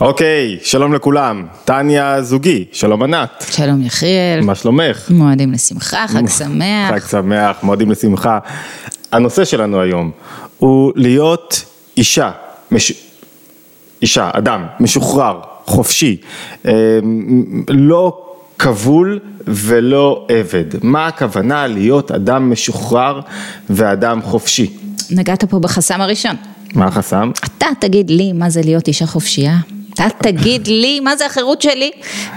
אוקיי, שלום לכולם. טניה זוגי, שלום ענת. שלום יחיאל. מה שלומך? מועדים לשמחה, חג שמח. חג שמח, מועדים לשמחה. הנושא שלנו היום הוא להיות אישה, מש... אישה, אדם, משוחרר, חופשי, אה, לא כבול ולא עבד. מה הכוונה להיות אדם משוחרר ואדם חופשי? נגעת פה בחסם הראשון. מה החסם? אתה תגיד לי מה זה להיות אישה חופשייה. אתה תגיד לי מה זה החירות שלי.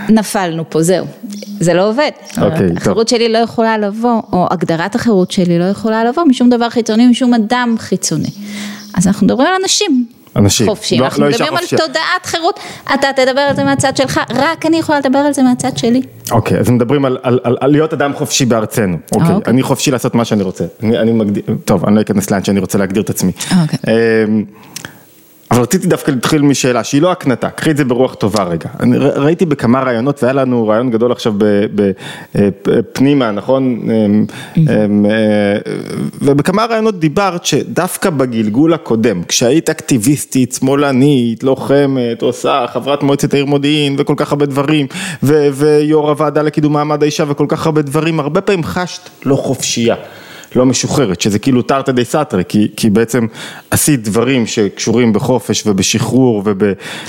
נפלנו פה, זהו. זה לא עובד. אוקיי, טוב. החירות שלי לא יכולה לבוא, או הגדרת החירות שלי לא יכולה לבוא משום דבר חיצוני, משום אדם חיצוני. אז אנחנו מדברים על אנשים. אנשים. חופשיים, לא- אנחנו לא מדברים על. תודעת חירות, אתה תדבר על זה מהצד שלך, רק אני יכולה לדבר על זה מהצד שלי. אוקיי, אז מדברים על, על, על, על להיות אדם חופשי בארצנו. אוקיי, אוקיי. אני חופשי לעשות מה שאני רוצה. אני, אני מגדיר, טוב, אני לא אכנס לאן שאני רוצה להגדיר את עצמי. אוקיי. אמ, אבל רציתי דווקא להתחיל משאלה שהיא לא הקנטה, קחי את זה ברוח טובה רגע. אני ראיתי בכמה רעיונות והיה לנו רעיון גדול עכשיו בפנימה, נכון? אמ, אמ, אה, ובכמה רעיונות דיברת שדווקא בגלגול הקודם, כשהיית אקטיביסטית, שמאלנית, לוחמת, עושה חברת מועצת העיר מודיעין וכל כך הרבה דברים, ויו"ר הוועדה לקידום מעמד האישה וכל כך הרבה דברים, הרבה פעמים חשת לא חופשייה. לא משוחררת, שזה כאילו תרתי די סתרי, כי, כי בעצם עשית דברים שקשורים בחופש ובשחרור וב...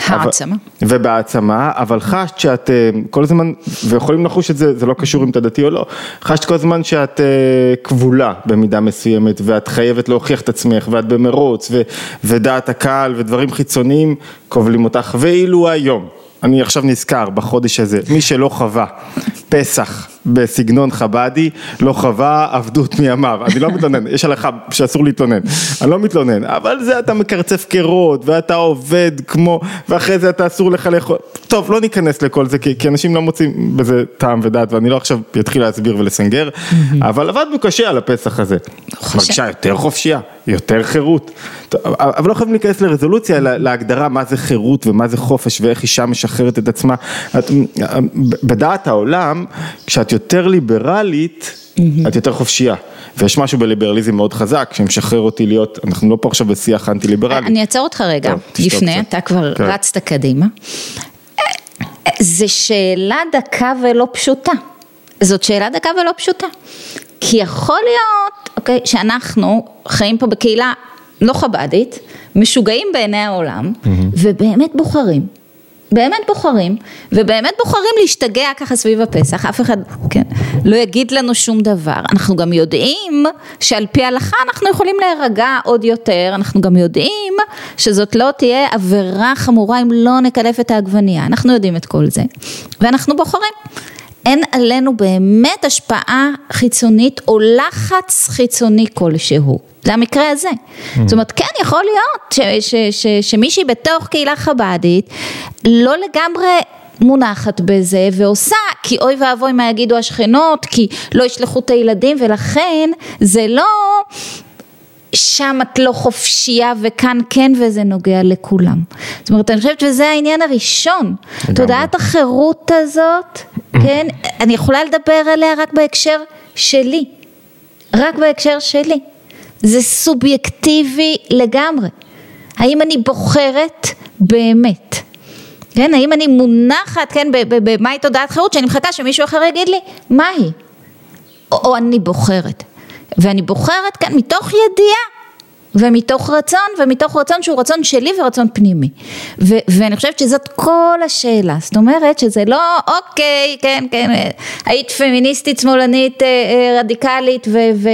העצמה. ובהעצמה, אבל חשת שאת אה, כל הזמן, ויכולים לחוש את זה, זה לא קשור אם אתה דתי או לא, חשת כל הזמן שאת אה, כבולה במידה מסוימת, ואת חייבת להוכיח את עצמך, ואת במרוץ, ו, ודעת הקהל ודברים חיצוניים כובלים אותך, ואילו היום. אני עכשיו נזכר בחודש הזה, מי שלא חווה פסח בסגנון חבדי, לא חווה עבדות מימיו, אני לא מתלונן, יש הלכה שאסור להתלונן, אני לא מתלונן, אבל זה אתה מקרצף קירות, ואתה עובד כמו, ואחרי זה אתה אסור לך לאכול, טוב לא ניכנס לכל זה, כי, כי אנשים לא מוצאים בזה טעם ודעת, ואני לא עכשיו אתחיל להסביר ולסנגר, אבל עבדנו קשה על הפסח הזה, מרגישה יותר חופשייה, יותר חירות, טוב, אבל לא חייבים להיכנס לרזולוציה, להגדרה מה זה חירות ומה זה חופש ואיך אישה משחררת את עצמה. את, בדעת העולם, כשאת יותר ליברלית, את יותר חופשייה. ויש משהו בליברליזם מאוד חזק, שמשחרר אותי להיות, אנחנו לא פה עכשיו בשיח אנטי ליברלי. אני אעצור אותך רגע, טוב, לפני. אתה כבר כן. רצת קדימה. זו שאלה דקה ולא פשוטה. זאת שאלה דקה ולא פשוטה. כי יכול להיות, אוקיי, שאנחנו חיים פה בקהילה לא חב"דית, משוגעים בעיני העולם, ובאמת בוחרים. באמת בוחרים, ובאמת בוחרים להשתגע ככה סביב הפסח, אף אחד, כן, לא יגיד לנו שום דבר. אנחנו גם יודעים שעל פי ההלכה אנחנו יכולים להירגע עוד יותר, אנחנו גם יודעים שזאת לא תהיה עבירה חמורה אם לא נקלף את העגבנייה, אנחנו יודעים את כל זה, ואנחנו בוחרים. אין עלינו באמת השפעה חיצונית או לחץ חיצוני כלשהו. זה המקרה הזה. זאת אומרת, כן יכול להיות ש, ש, ש, שמישהי בתוך קהילה חב"דית לא לגמרי מונחת בזה ועושה, כי אוי ואבוי מה יגידו השכנות, כי לא ישלחו את הילדים ולכן זה לא שם את לא חופשייה וכאן כן וזה נוגע לכולם. זאת אומרת, אני חושבת שזה העניין הראשון. תודעת החירות הזאת, כן, אני יכולה לדבר עליה רק בהקשר שלי. רק בהקשר שלי. זה סובייקטיבי לגמרי. האם אני בוחרת באמת? כן, האם אני מונחת, כן, במהי תודעת חירות, שאני מחכה שמישהו אחר יגיד לי, מהי? או, או אני בוחרת. ואני בוחרת כאן מתוך ידיעה. ומתוך רצון, ומתוך רצון שהוא רצון שלי ורצון פנימי. ו- ואני חושבת שזאת כל השאלה, זאת אומרת שזה לא אוקיי, כן, כן, היית פמיניסטית שמאלנית אה, אה, רדיקלית ו- ו-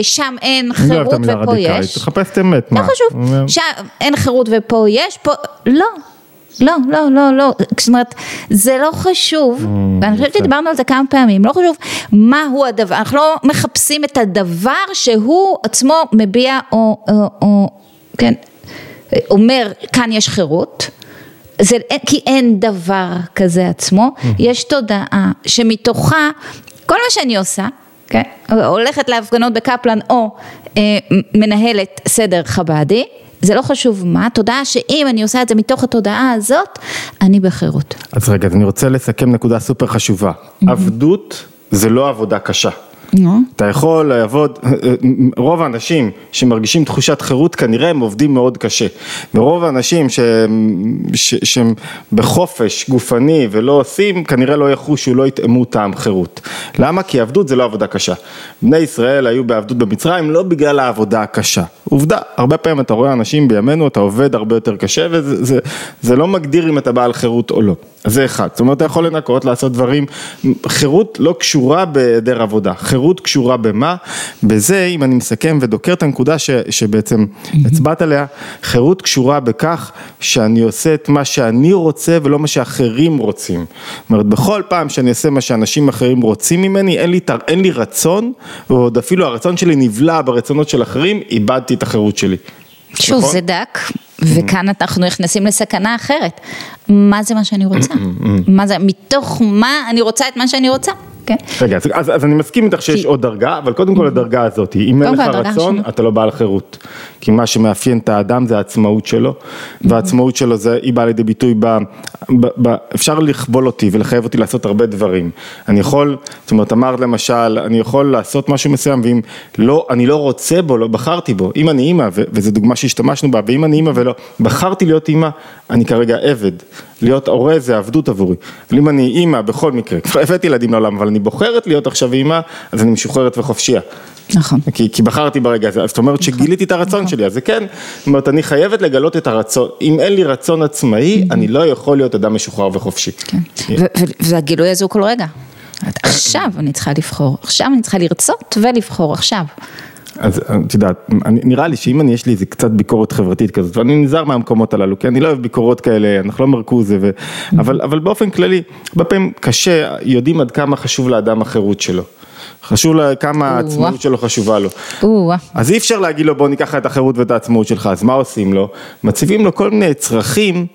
ושם אין אני לא אוהב את חירות המילה ופה רדיקלית, יש. תחפש את האמת, לא מה? חשוב, אומר- שם אין חירות ופה יש, פה, לא. לא, לא, לא, לא, זאת אומרת, זה לא חשוב, ואני חושבת שדיברנו על זה כמה פעמים, לא חשוב מהו הדבר, אנחנו לא מחפשים את הדבר שהוא עצמו מביע או, או, או כן, אומר, כאן יש חירות, זה, כי אין דבר כזה עצמו, יש תודעה שמתוכה, כל מה שאני עושה, כן, הולכת להפגנות בקפלן או אה, מנהלת סדר חב"די, זה לא חשוב מה, תודעה שאם אני עושה את זה מתוך התודעה הזאת, אני בחירות. אז רגע, אז אני רוצה לסכם נקודה סופר חשובה. עבדות זה לא עבודה קשה. אתה יכול לעבוד, רוב האנשים שמרגישים תחושת חירות כנראה הם עובדים מאוד קשה. ורוב האנשים שהם, בחופש גופני ולא עושים, כנראה לא יחושו, לא יטעמו טעם חירות. למה? כי עבדות זה לא עבודה קשה. בני ישראל היו בעבדות במצרים לא בגלל העבודה הקשה. עובדה, הרבה פעמים אתה רואה אנשים בימינו, אתה עובד הרבה יותר קשה וזה זה, זה לא מגדיר אם אתה בעל חירות או לא. זה אחד, זאת אומרת אתה יכול לנקות, לעשות דברים, חירות לא קשורה בהיעדר עבודה, חירות קשורה במה? בזה, אם אני מסכם ודוקר את הנקודה ש, שבעצם הצבעת עליה, חירות קשורה בכך שאני עושה את מה שאני רוצה ולא מה שאחרים רוצים. זאת אומרת, בכל פעם שאני עושה מה שאנשים אחרים רוצים ממני, אין לי, אין לי רצון, ועוד אפילו הרצון שלי נבלע ברצונות של אחרים, איבדתי את החירות שלי. שוב, נכון? זה דק, וכאן אנחנו נכנסים לסכנה אחרת. מה זה מה שאני רוצה? מה זה, מתוך מה אני רוצה את מה שאני רוצה? כן. רגע, אז, אז, אני מסכים איתך שיש כי- עוד דרגה, אבל קודם כל הדרגה הזאת, אם אין לך רצון. אתה לא בעל חירות. כי מה שמאפיין את האדם זה העצמאות שלו, והעצמאות שלו זה, היא באה לידי ביטוי ב, ב, ב... אפשר לכבול אותי ולחייב אותי לעשות הרבה דברים. אני יכול, זאת אומרת, אמרת למשל, אני יכול לעשות משהו מסוים, ואם לא, אני לא רוצה בו, לא בחרתי בו. אם אני אימא, ו- וזו דוגמה שהשתמשנו בה, ואם אני אימא ולא בחרתי להיות אימא, אני כרגע עבד. להיות הורה זה עבדות עבורי. אבל אם אני אימא, בכל מקרה, כבר הבאתי ילדים לעולם, אבל אני בוחרת להיות עכשיו אימא, אז אני משוחררת וחופשייה. נכון. כי, כי בחרתי ברגע הזה, אז זאת אומרת שגיליתי את הרצון שלי, אז זה כן, זאת אומרת, אני חייבת לגלות את הרצון, אם אין לי רצון עצמאי, אני לא יכול להיות אדם משוחרר וחופשי. ו- והגילוי הזה הוא כל רגע. עכשיו אני צריכה לבחור, עכשיו אני צריכה לרצות ולבחור עכשיו. אז את יודעת, נראה לי שאם אני, יש לי איזה קצת ביקורת חברתית כזאת, ואני נזהר מהמקומות הללו, כי אני לא אוהב ביקורות כאלה, אנחנו לא מרקוזה, ו... אבל, אבל באופן כללי, הרבה פעמים קשה, יודעים עד כמה חשוב לאדם החירות שלו. חשוב לה, כמה העצמאות שלו חשובה לו. אז אי אפשר להגיד לו בוא ניקח את החירות ואת העצמאות שלך, אז מה עושים לו? מציבים לו כל מיני צרכים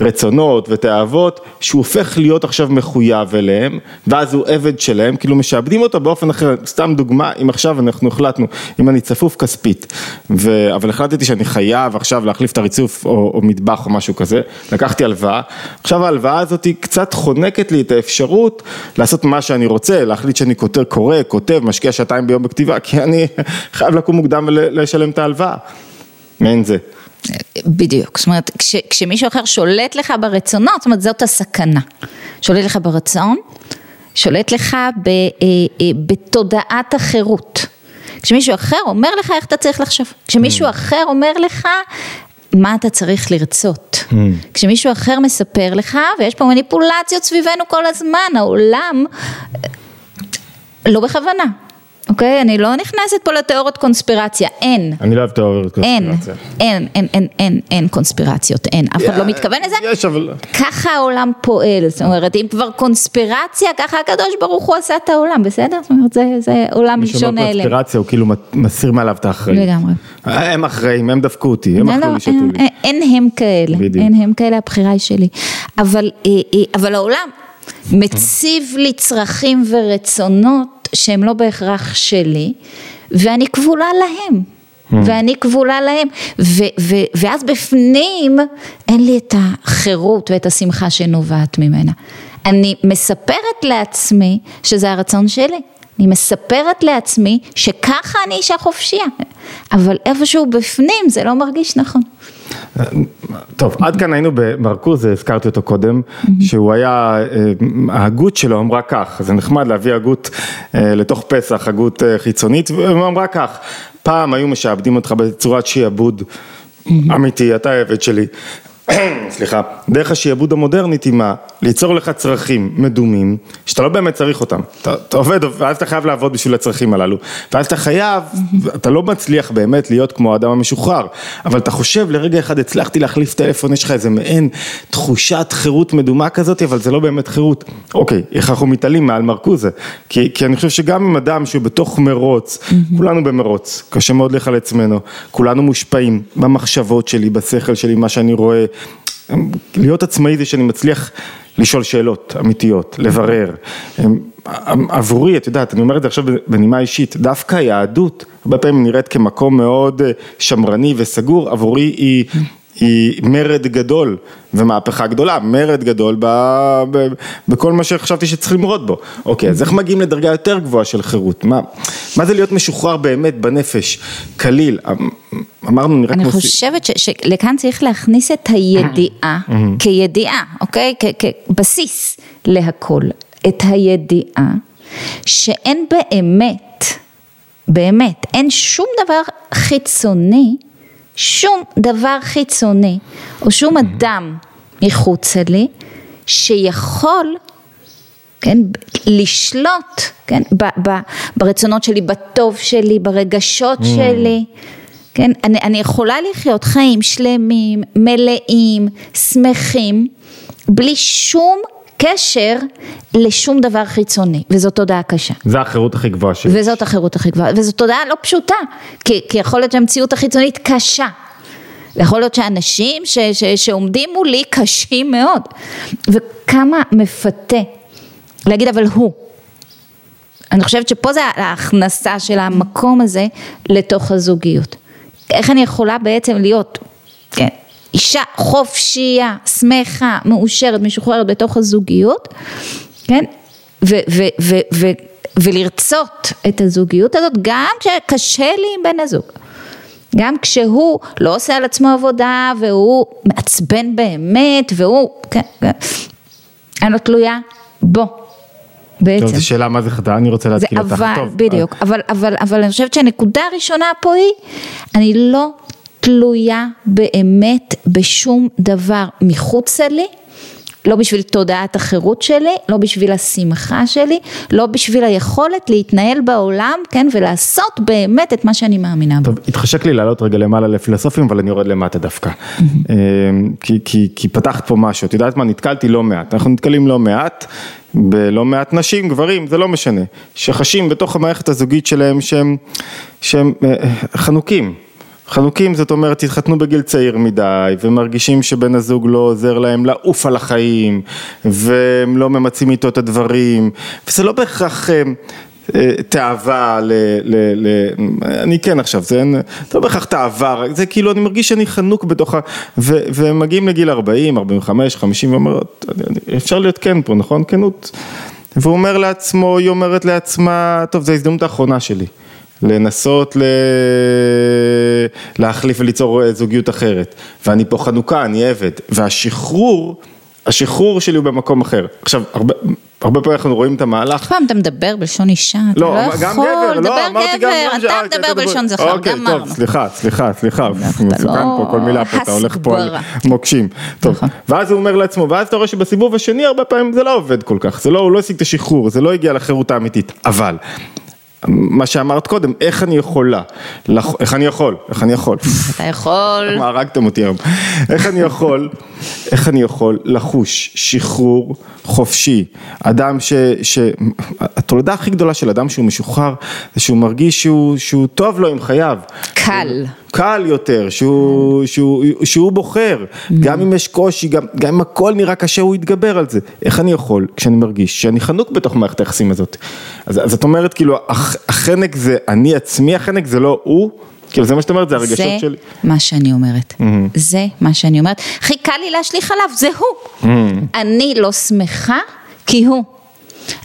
ורצונות ותאוות שהוא הופך להיות עכשיו מחויב אליהם ואז הוא עבד שלהם, כאילו משעבדים אותו באופן אחר, סתם דוגמה, אם עכשיו אנחנו החלטנו, אם אני צפוף כספית, ו- אבל החלטתי שאני חייב עכשיו להחליף את הריצוף או, או מטבח או משהו כזה, לקחתי הלוואה, עכשיו ההלוואה הזאת היא קצת חונקת לי את האפשרות לעשות מה שאני רוצה, להחליט שאני כותב, קורא, כותב, משקיע שעתיים ביום בכתיבה, כי אני חייב לקום מוקדם ולשלם את ההלוואה, מעין זה. בדיוק, זאת אומרת, כש, כשמישהו אחר שולט לך ברצונות, זאת אומרת, זאת הסכנה. שולט לך ברצון, שולט לך ב, אה, אה, בתודעת החירות. כשמישהו אחר אומר לך איך אתה צריך לחשוב, כשמישהו אחר אומר לך מה אתה צריך לרצות. כשמישהו אחר מספר לך, ויש פה מניפולציות סביבנו כל הזמן, העולם לא בכוונה, אוקיי? אני לא נכנסת פה לתיאוריות קונספירציה, אין. אני לא אוהב תיאוריות קונספירציה. אין, אין, אין, אין, אין קונספירציות, אין, אף אחד לא מתכוון לזה, יש אבל... ככה העולם פועל, זאת אומרת, אם כבר קונספירציה, ככה הקדוש ברוך הוא עשה את העולם, בסדר? זאת אומרת, זה, עולם מי שאומר שונה אליהם. קונספירציה הוא כאילו מסיר מעליו את האחריות. לגמרי. הם אחראים, הם דפקו אותי, הם לא, אכלו לא, לי, שתו לי. אין, הם כאלה. אין הם כאלה, הבחירה היא שלי. אבל, אה, אה, אבל העולם מציב לי צרכים ורצונות שהם לא בהכרח שלי, ואני כבולה להם. ואני כבולה להם, ו- ו- ואז בפנים אין לי את החירות ואת השמחה שנובעת ממנה. אני מספרת לעצמי שזה הרצון שלי, אני מספרת לעצמי שככה אני אישה חופשייה, אבל איפשהו בפנים זה לא מרגיש נכון. טוב, עד כאן היינו במרקוז, הזכרתי אותו קודם, שהוא היה, אה, ההגות שלו אמרה כך, זה נחמד להביא הגות אה, לתוך פסח, הגות אה, חיצונית, והיא אמרה כך, פעם היו משעבדים אותך בצורת שיעבוד אמיתי, אתה העבד שלי. סליחה, דרך השיעבוד המודרנית היא מה? ליצור לך צרכים מדומים, שאתה לא באמת צריך אותם, אתה, אתה עובד ואז אתה חייב לעבוד בשביל הצרכים הללו, ואז אתה חייב, אתה לא מצליח באמת להיות כמו האדם המשוחרר, אבל אתה חושב לרגע אחד הצלחתי להחליף טלפון, יש לך איזה מעין תחושת חירות מדומה כזאת, אבל זה לא באמת חירות. אוקיי, איך אנחנו מתעלים מעל מרקוזה, כי, כי אני חושב שגם עם אדם שהוא בתוך מרוץ, כולנו במרוץ, קשה מאוד לחלץ ממנו, כולנו מושפעים במחשבות שלי, בשכל שלי, מה שאני רואה, להיות עצמאי זה שאני מצליח לשאול שאלות אמיתיות, לברר. עבורי, את יודעת, אני אומר את זה עכשיו בנימה אישית, דווקא היהדות הרבה פעמים נראית כמקום מאוד שמרני וסגור, עבורי היא... היא מרד גדול ומהפכה גדולה, מרד גדול ב, ב, בכל מה שחשבתי שצריך למרוד בו. אוקיי, אז איך מגיעים לדרגה יותר גבוהה של חירות? מה, מה זה להיות משוחרר באמת בנפש, קליל? אמ, אמרנו נראה אני כמו... חושבת ש- שלכאן צריך להכניס את הידיעה כידיעה, אוקיי? כ- כבסיס להכל. את הידיעה שאין באמת, באמת, אין שום דבר חיצוני, שום דבר חיצוני, או שום אדם מחוצה לי, שיכול כן, לשלוט, כן, ב, ב, ברצונות שלי, בטוב שלי, ברגשות שלי, כן, אני, אני יכולה לחיות חיים שלמים, מלאים, שמחים, בלי שום קשר לשום דבר חיצוני, וזאת תודעה קשה. זה החירות הכי גבוהה שלי. וזאת החירות הכי גבוהה, וזאת תודעה לא פשוטה, כי, כי יכול להיות שהמציאות החיצונית קשה. יכול להיות שאנשים ש, ש, שעומדים מולי קשים מאוד, וכמה מפתה להגיד אבל הוא. אני חושבת שפה זה ההכנסה של המקום הזה לתוך הזוגיות. איך אני יכולה בעצם להיות, כן, אישה חופשייה, שמחה, מאושרת, משוחררת בתוך הזוגיות, כן, ו- ו- ו- ו- ולרצות את הזוגיות הזאת גם כשקשה לי עם בן הזוג. גם כשהוא לא עושה על עצמו עבודה והוא מעצבן באמת והוא, כן, כן, אני לא תלויה בו בעצם. טוב, זו שאלה מה זה חדה, אני רוצה להתקיל אותך. אבל, טוב, בדיוק, אבל, אבל, אבל אני חושבת שהנקודה הראשונה פה היא, אני לא תלויה באמת בשום דבר מחוצה לי, לא בשביל תודעת החירות שלי, לא בשביל השמחה שלי, לא בשביל היכולת להתנהל בעולם, כן, ולעשות באמת את מה שאני מאמינה בו. טוב, התחשק לי לעלות רגע למעלה לפילוסופים, אבל אני יורד למטה דווקא. אמ, כי, כי, כי פתחת פה משהו, את יודעת מה, נתקלתי לא מעט, אנחנו נתקלים לא מעט, בלא מעט נשים, גברים, זה לא משנה, שחשים בתוך המערכת הזוגית שלהם שהם, שהם אה, חנוקים. חנוקים זאת אומרת התחתנו בגיל צעיר מדי ומרגישים שבן הזוג לא עוזר להם לעוף על החיים והם לא ממצים איתו את הדברים וזה לא בהכרח אה, אה, תאווה ל... ל, ל אני כן עכשיו, זה אין- זה לא בהכרח תאווה, זה כאילו אני מרגיש שאני חנוק בתוך ה... ו, והם מגיעים לגיל 40, 45, 50 ואומר, אפשר להיות כן פה, נכון? כנות. והוא אומר לעצמו, היא אומרת לעצמה, טוב, זו ההזדמנות האחרונה שלי. לנסות ל... להחליף וליצור אה, זוגיות אחרת. ואני פה חנוכה, אני עבד. והשחרור, השחרור שלי הוא במקום אחר. עכשיו, הרבה, הרבה פעמים אנחנו רואים את המהלך. פעם אתה מדבר בלשון אישה, אתה לא גם יכול, גבר, דבר לא, גם גבר, אתה מדבר בלשון זכר, אוקיי, גמרנו. טוב, סליחה, סליחה, סליחה, מסוכן לא פה, כל מילה פה, אתה הולך פה על. מוקשים. טוב, נכון. ואז הוא אומר לעצמו, ואז אתה רואה שבסיבוב השני הרבה פעמים זה לא עובד כל כך, זה לא, הוא לא השיג את השחרור, זה לא הגיע לחירות האמיתית, אבל. מה שאמרת קודם, איך אני יכולה, איך אני יכול, איך אני יכול, אתה יכול, מה הרגתם אותי היום, איך אני יכול, איך אני יכול לחוש שחרור חופשי, אדם ש, ש, התולדה הכי גדולה של אדם שהוא משוחרר, זה שהוא מרגיש שהוא, שהוא טוב לו עם חייו, קל. קל יותר, שהוא, שהוא, שהוא בוחר, גם אם יש קושי, גם, גם אם הכל נראה קשה, הוא יתגבר על זה. איך אני יכול, כשאני מרגיש שאני חנוק בתוך מערכת היחסים הזאת? אז, אז את אומרת, כאילו, הח, החנק זה אני עצמי, החנק זה לא הוא? כאילו, זה מה שאת אומרת, זה הרגשות זה שלי. מה שאני אומרת, זה מה שאני אומרת, הכי קל לי להשליך עליו, זה הוא. אני לא שמחה כי הוא.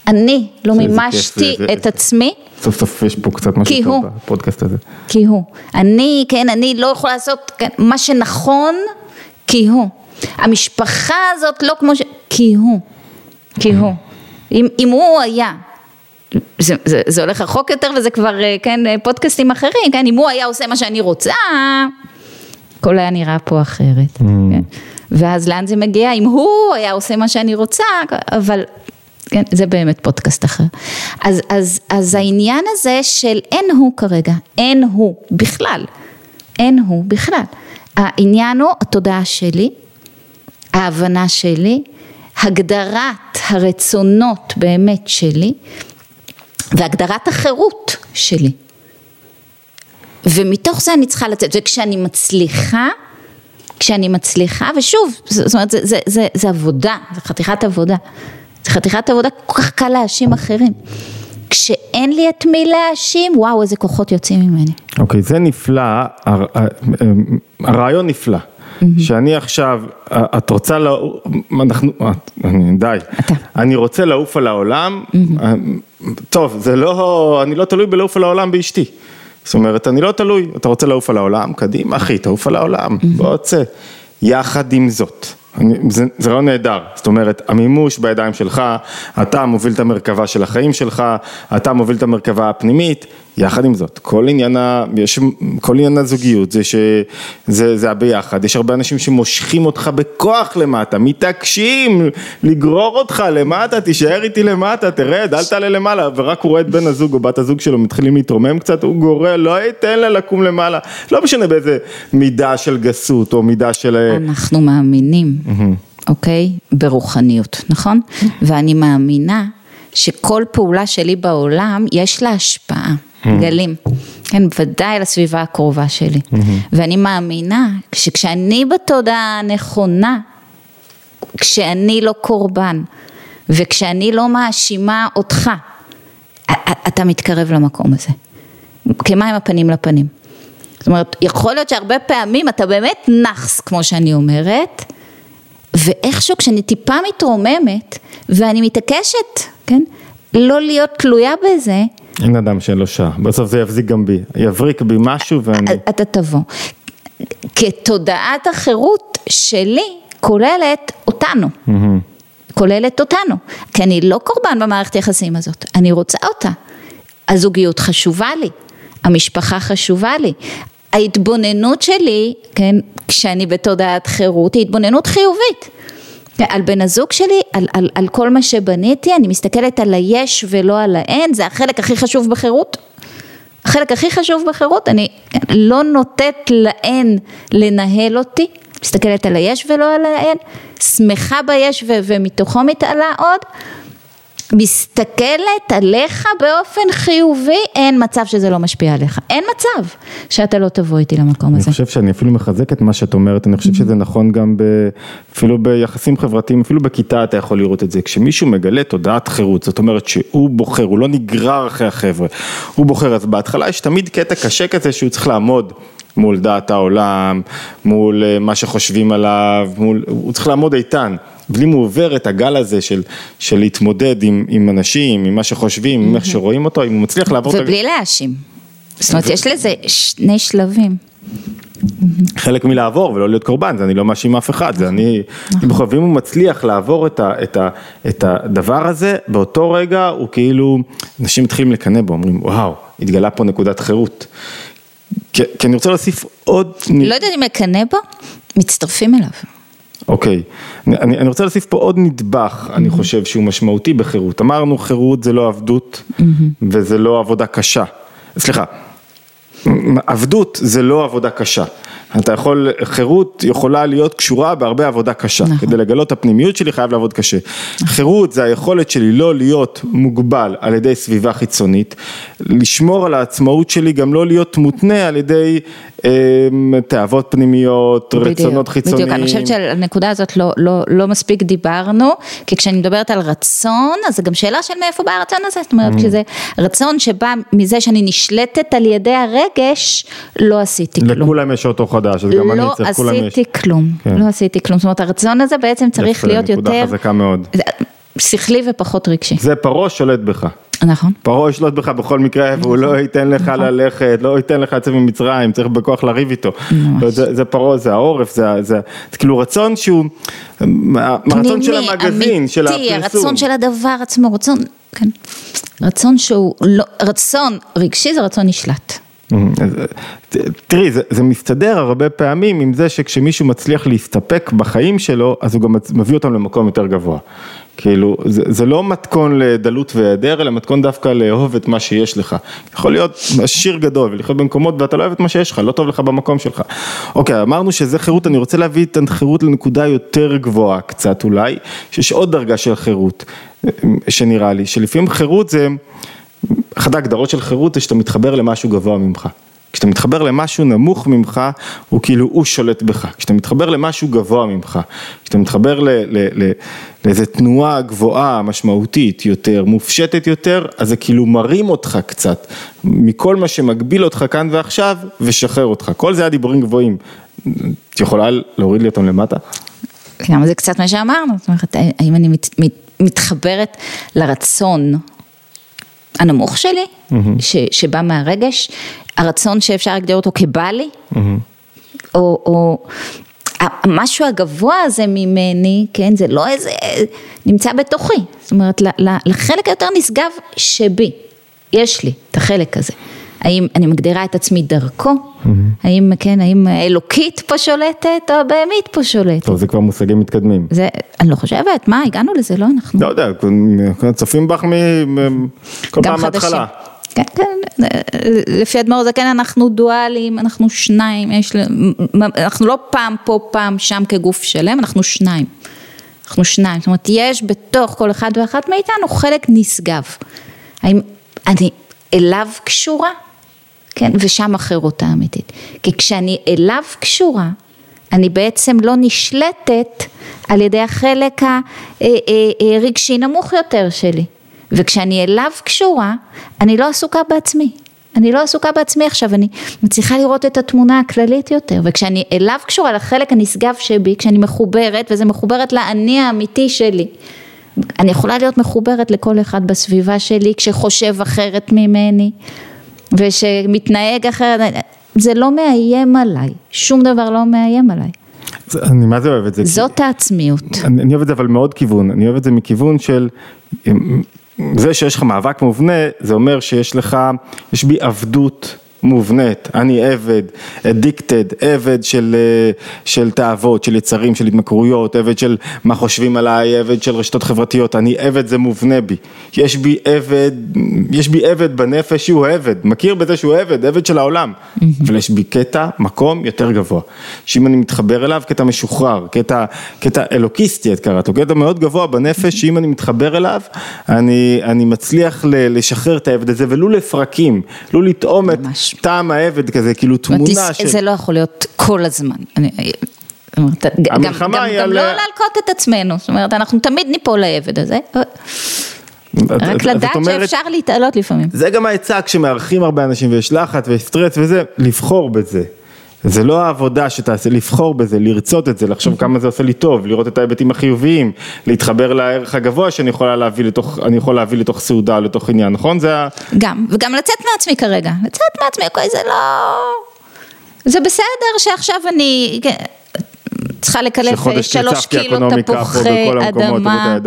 אני לא זה- זה מימשתי זה- זה- את עצמי סוף סוף יש פה קצת משהו טוב הוא. בפודקאסט הזה. כי הוא. אני, כן, אני לא יכולה לעשות כן, מה שנכון כי הוא. המשפחה הזאת לא כמו ש... כי הוא. כי הוא. אם, אם הוא היה, זה, זה, זה הולך רחוק יותר וזה כבר, אה, כן, אה, פודקאסטים אחרים, כן, אם הוא היה עושה מה שאני רוצה, הכל היה נראה פה אחרת. כן? ואז לאן זה מגיע? אם הוא היה עושה מה שאני רוצה, אבל כן, זה באמת פודקאסט אחר. אז, אז, אז העניין הזה של אין הוא כרגע, אין הוא בכלל, אין הוא בכלל. העניין הוא התודעה שלי, ההבנה שלי, הגדרת הרצונות באמת שלי, והגדרת החירות שלי. ומתוך זה אני צריכה לצאת, וכשאני מצליחה, כשאני מצליחה, ושוב, זאת אומרת, זה, זה, זה, זה עבודה, זה חתיכת עבודה. זה חתיכת עבודה, כל כך קל להאשים אחרים. כשאין לי את מי להאשים, וואו, איזה כוחות יוצאים ממני. אוקיי, זה נפלא, הר- הרעיון נפלא. שאני עכשיו, את רוצה, לעוף, אנחנו, את, אני, די, אתה. אני רוצה לעוף על העולם, טוב, זה לא, אני לא תלוי בלעוף על העולם באשתי. זאת אומרת, אני לא תלוי, אתה רוצה לעוף על העולם, קדימה אחי, תעוף על העולם, בוא צא. יחד עם זאת, אני, זה, זה לא נהדר, זאת אומרת, המימוש בידיים שלך, אתה מוביל את המרכבה של החיים שלך, אתה מוביל את המרכבה הפנימית, יחד עם זאת, כל עניין, ה, יש, כל עניין הזוגיות זה שזה זה הביחד, יש הרבה אנשים שמושכים אותך בכוח למטה, מתעקשים לגרור אותך למטה, תישאר איתי למטה, תרד, אל תעלה למעלה, ורק הוא רואה את בן הזוג או בת הזוג שלו מתחילים להתרומם קצת, הוא גורר, לא ייתן לה לקום למעלה, לא משנה באיזה מידה של גסות או מידה של... אה, אנחנו מאמינים, אוקיי? ברוחניות, נכון? ואני מאמינה שכל פעולה שלי בעולם יש לה השפעה, גלים. כן, ודאי לסביבה הקרובה שלי. ואני מאמינה שכשאני בתודעה הנכונה, כשאני לא קורבן, וכשאני לא מאשימה אותך, אתה מתקרב למקום הזה. כמים הפנים לפנים. זאת אומרת, יכול להיות שהרבה פעמים אתה באמת נאחס, כמו שאני אומרת, ואיכשהו כשאני טיפה מתרוממת, ואני מתעקשת, כן, לא להיות תלויה בזה. אין אדם שאין לו שעה, בסוף זה יבזיק גם בי, יבריק בי משהו ואני... אתה תבוא. כתודעת החירות שלי כוללת אותנו. כוללת אותנו, כי אני לא קורבן במערכת היחסים הזאת, אני רוצה אותה. הזוגיות חשובה לי, המשפחה חשובה לי, ההתבוננות שלי, כן, כשאני בתודעת חירות, היא התבוננות חיובית. על בן הזוג שלי, על, על, על כל מה שבניתי, אני מסתכלת על היש ולא על האין, זה החלק הכי חשוב בחירות. החלק הכי חשוב בחירות, אני לא נותנת לאין לנהל אותי, מסתכלת על היש ולא על האין, שמחה ביש ו- ומתוכו מתעלה עוד, מסתכלת עליך באופן חיובי, אין מצב שזה לא משפיע עליך, אין מצב שאתה לא תבוא איתי למקום הזה. אני חושב שאני אפילו מחזק את מה שאת אומרת, אני חושב שזה נכון גם ב, אפילו ביחסים חברתיים, אפילו בכיתה אתה יכול לראות את זה, כשמישהו מגלה תודעת חירות, זאת אומרת שהוא בוחר, הוא לא נגרר אחרי החבר'ה, הוא בוחר, אז בהתחלה יש תמיד קטע קשה כזה שהוא צריך לעמוד. מול דעת העולם, מול אה, מה שחושבים עליו, מול, הוא צריך לעמוד איתן. ואם הוא עובר את הגל הזה של, של להתמודד עם, עם אנשים, עם מה שחושבים, עם איך שרואים אותו, אם הוא מצליח לעבור... ובלי להאשים. זאת אומרת, יש לזה שני שלבים. חלק מלעבור ולא להיות קורבן, זה אני לא מאשים אף אחד, זה אני, ואם הוא מצליח לעבור את, ה, את, ה, את הדבר הזה, באותו רגע הוא כאילו, אנשים מתחילים לקנא בו, אומרים וואו, התגלה פה נקודת חירות. כי, כי אני רוצה להוסיף עוד... לא יודעת אם לקנא בו, מצטרפים אליו. אוקיי, אני, אני רוצה להוסיף פה עוד נדבך, אני חושב שהוא משמעותי בחירות. אמרנו חירות זה לא עבדות וזה לא עבודה קשה. סליחה, עבדות זה לא עבודה קשה. אתה יכול, חירות יכולה להיות קשורה בהרבה עבודה קשה. נכון. כדי לגלות את הפנימיות שלי חייב לעבוד קשה. חירות זה היכולת שלי לא להיות מוגבל על ידי סביבה חיצונית, לשמור על העצמאות שלי, גם לא להיות מותנה על ידי תאוות פנימיות, בדיוק, רצונות חיצוניים. בדיוק, אני חושבת שעל הנקודה הזאת לא, לא, לא מספיק דיברנו, כי כשאני מדברת על רצון, אז זה גם שאלה של מאיפה בא הרצון הזה, זאת אומרת, כשזה רצון שבא מזה שאני נשלטת על ידי הרגש, לא עשיתי כלום. לכולם יש אותו חדש, אז גם אני צריך, כולם יש. לא עשיתי כלום, כן. לא עשיתי כלום, זאת אומרת הרצון הזה בעצם צריך יפה, להיות יותר... נקודה חזקה מאוד. שכלי ופחות רגשי. זה פרעה שולט בך. נכון. פרעה ישלוט בך בכל מקרה, והוא לא ייתן לך נכון. ללכת, לא ייתן לך לצאת ממצרים, צריך בכוח לריב איתו. זה, זה פרעה, זה העורף, זה, זה, זה כאילו רצון שהוא, הרצון של המגזין, של הפרסום. הרצון של הדבר עצמו, רצון, כן. רצון שהוא, לא, רצון רגשי זה רצון נשלט. תראי, זה, זה מסתדר הרבה פעמים עם זה שכשמישהו מצליח להסתפק בחיים שלו, אז הוא גם מביא אותם למקום יותר גבוה. כאילו, זה, זה לא מתכון לדלות והיעדר, אלא מתכון דווקא לאהוב את מה שיש לך. יכול להיות עשיר גדול ולחיות במקומות ואתה לא אוהב את מה שיש לך, לא טוב לך במקום שלך. אוקיי, אמרנו שזה חירות, אני רוצה להביא את החירות לנקודה יותר גבוהה קצת אולי, שיש עוד דרגה של חירות, שנראה לי, שלפעמים חירות זה... אחת ההגדרות של חירות זה שאתה מתחבר למשהו גבוה ממך. כשאתה מתחבר למשהו נמוך ממך, הוא כאילו, הוא שולט בך. כשאתה מתחבר למשהו גבוה ממך, כשאתה מתחבר ל, ל, ל, לאיזה תנועה גבוהה, משמעותית יותר, מופשטת יותר, אז זה כאילו מרים אותך קצת, מכל מה שמגביל אותך כאן ועכשיו, ושחרר אותך. כל זה היה דיבורים גבוהים. את יכולה להוריד לי אותם למטה? גם זה קצת מה שאמרנו, זאת אומרת, האם אני מת, מת, מתחברת לרצון הנמוך שלי, mm-hmm. ש, שבא מהרגש, הרצון שאפשר להגדיר אותו כבא לי, mm-hmm. או, או המשהו הגבוה הזה ממני, כן, זה לא איזה, נמצא בתוכי, זאת אומרת, לחלק היותר נשגב שבי, יש לי את החלק הזה. האם אני מגדירה את עצמי דרכו, mm-hmm. האם כן, האם אלוקית פה שולטת או הבהמית פה שולטת. טוב, זה כבר מושגים מתקדמים. זה, אני לא חושבת, מה, הגענו לזה, לא אנחנו. לא יודע, צופים בך מכל פעם מההתחלה. כן, כן, לפי אדמו"ר זקן אנחנו דואליים, אנחנו שניים, יש, אנחנו לא פעם פה, פעם שם כגוף שלם, אנחנו שניים. אנחנו שניים, זאת אומרת, יש בתוך כל אחד ואחת מאיתנו חלק נשגב. האם אני אליו קשורה? כן, ושם החירות האמיתית. כי כשאני אליו קשורה, אני בעצם לא נשלטת על ידי החלק הרגשי נמוך יותר שלי. וכשאני אליו קשורה, אני לא עסוקה בעצמי. אני לא עסוקה בעצמי עכשיו, אני מצליחה לראות את התמונה הכללית יותר, וכשאני אליו קשורה לחלק הנשגב שבי, כשאני מחוברת, וזה מחוברת לאני האמיתי שלי, אני יכולה להיות מחוברת לכל אחד בסביבה שלי, כשחושב אחרת ממני, ושמתנהג אחרת, זה לא מאיים עליי, שום דבר לא מאיים עליי. אני מה זה אוהב את זה. זאת כי... העצמיות. אני, אני אוהב את זה אבל מאוד כיוון, אני אוהב את זה מכיוון של זה שיש לך מאבק מובנה, זה אומר שיש לך, יש בי עבדות מובנית, אני עבד, addicted, עבד של, אה, של תאוות, של יצרים, של התמכרויות, עבד של מה חושבים עליי, עבד של רשתות חברתיות, אני עבד זה מובנה בי, יש בי עבד, יש בי עבד בנפש שהוא עבד, מכיר בזה שהוא עבד, עבד של העולם, אבל יש בי קטע, מקום יותר גבוה, שאם אני מתחבר אליו, קטע משוחרר, קטע, קטע אלוקיסטי את קראת לו, קטע מאוד גבוה בנפש, שאם אני מתחבר אליו, אני, אני מצליח לשחרר את העבד הזה, ולו לפרקים, לו לטעום את... טעם העבד כזה, כאילו תמונה של... זה לא יכול להיות כל הזמן. המלחמה היא על... גם לא להלקות את עצמנו, זאת אומרת, אנחנו תמיד ניפול לעבד הזה. רק לדעת שאפשר להתעלות לפעמים. זה גם העצה כשמארחים הרבה אנשים ויש לחץ ויש סטרס וזה, לבחור בזה. זה לא העבודה שתעשה, לבחור בזה, לרצות את זה, לחשוב כמה זה עושה לי טוב, לראות את ההיבטים החיוביים, להתחבר לערך הגבוה שאני יכולה להביא לתוך, אני יכול להביא לתוך סעודה, לתוך עניין, נכון? זה ה... גם, וגם לצאת מעצמי כרגע, לצאת מעצמי, זה לא... זה בסדר שעכשיו אני... צריכה לקלף שלוש קילו תפוחי אדמה,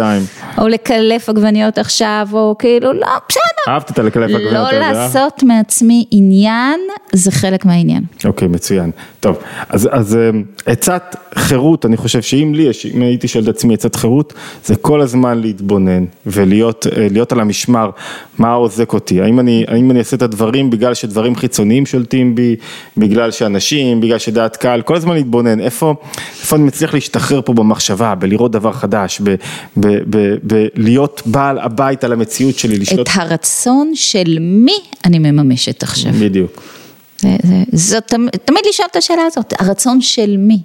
או לקלף עגבניות עכשיו, או כאילו, לא, בסדר. אהבת את הלקלף. לא לעשות מעצמי עניין, זה חלק מהעניין. אוקיי, מצוין. טוב, אז, אז אמ, עצת חירות, אני חושב שאם לי יש, אם הייתי שואל את עצמי עצת חירות, זה כל הזמן להתבונן ולהיות אה, על המשמר, מה עוזק אותי, האם אני, האם אני אעשה את הדברים בגלל שדברים חיצוניים שולטים בי, בגלל שאנשים, בגלל שדעת קהל, כל הזמן להתבונן, איפה, איפה אני מצליח להשתחרר פה במחשבה, בלראות דבר חדש, בלהיות בעל הבית על המציאות שלי, לשלוט. את הרצון של מי אני מממשת עכשיו. בדיוק. זאת, תמיד לשאול את השאלה הזאת, הרצון של מי?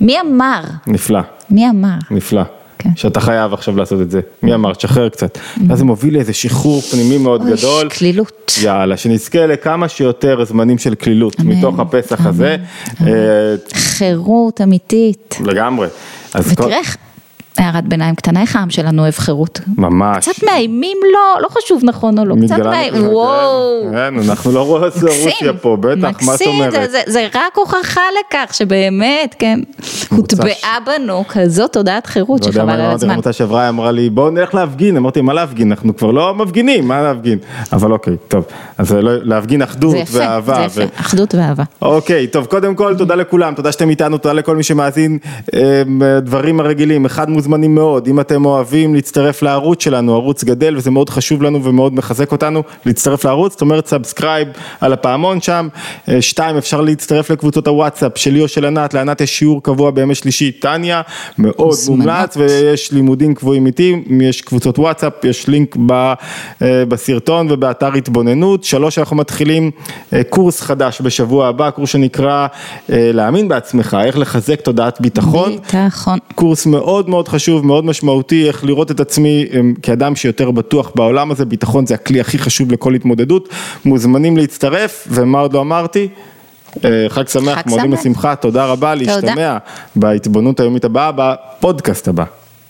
מי אמר? נפלא. מי אמר? נפלא. כן. שאתה חייב עכשיו לעשות את זה, מי אמר, תשחרר קצת, ואז זה מוביל לאיזה שחרור פנימי מאוד אוי, גדול, קלילות, יאללה, שנזכה לכמה שיותר זמנים של קלילות, אמן. מתוך הפסח אמן. הזה, אמן. אה, חירות אמיתית, לגמרי, ותראה איך הערת ביניים קטנה, איך העם שלנו אוהב חירות? ממש. קצת מאיימים לו, לא חשוב נכון או לא, קצת מאיימים, וואו. כן, אנחנו לא רואים רוסיה פה, בטח, מה את אומרת? זה, זה רק הוכחה לכך שבאמת, כן, הוטבעה בנו כזאת תודעת חירות שחבל על הזמן. אמרתי שעברה, אמרה לי, בואו נלך להפגין, אמרתי, מה להפגין? אנחנו כבר לא מפגינים, מה להפגין? אבל אוקיי, טוב, אז לא, להפגין אחדות ואהבה. זה יפה, זה יפה, אחדות ואהבה. אוקיי, טוב, קודם כל, תודה לכולם, תודה שאתם איתנו, תודה לכל מי שמאזין, אמ, דברים הרגילים, אחד מוזמן מוזמנים מאוד, אם אתם אוהבים להצטרף לערוץ שלנו, ערוץ גדל וזה מאוד חשוב לנו ומאוד מחזק אותנו להצטרף לערוץ, זאת אומרת subscribe על הפעמון שם, אה, שתיים אפשר להצטרף לקבוצות הוואטסאפ שלי או של ענת, לענת יש שיעור קבוע בימי שלישי, תניא, מאוד מומלץ ויש לימודים קבועים איתי, יש קבוצות וואטסאפ, יש לינק ב, אה, בסרטון ובאתר התבוננות, שלוש אנחנו מתחילים אה, קורס חדש בשבוע הבא, קורס שנקרא להאמין בעצמך, איך לחזק תודעת ביטחון, ביטחון, קורס מאוד מאוד חשוב חשוב, מאוד משמעותי, איך לראות את עצמי אמ, כאדם שיותר בטוח בעולם הזה, ביטחון זה הכלי הכי חשוב לכל התמודדות, מוזמנים להצטרף, ומה עוד לא אמרתי? אה, חג שמח, חג מועדים שמח. לשמחה, תודה רבה, להשתמע בהתבוננות היומית הבאה, בפודקאסט הבא.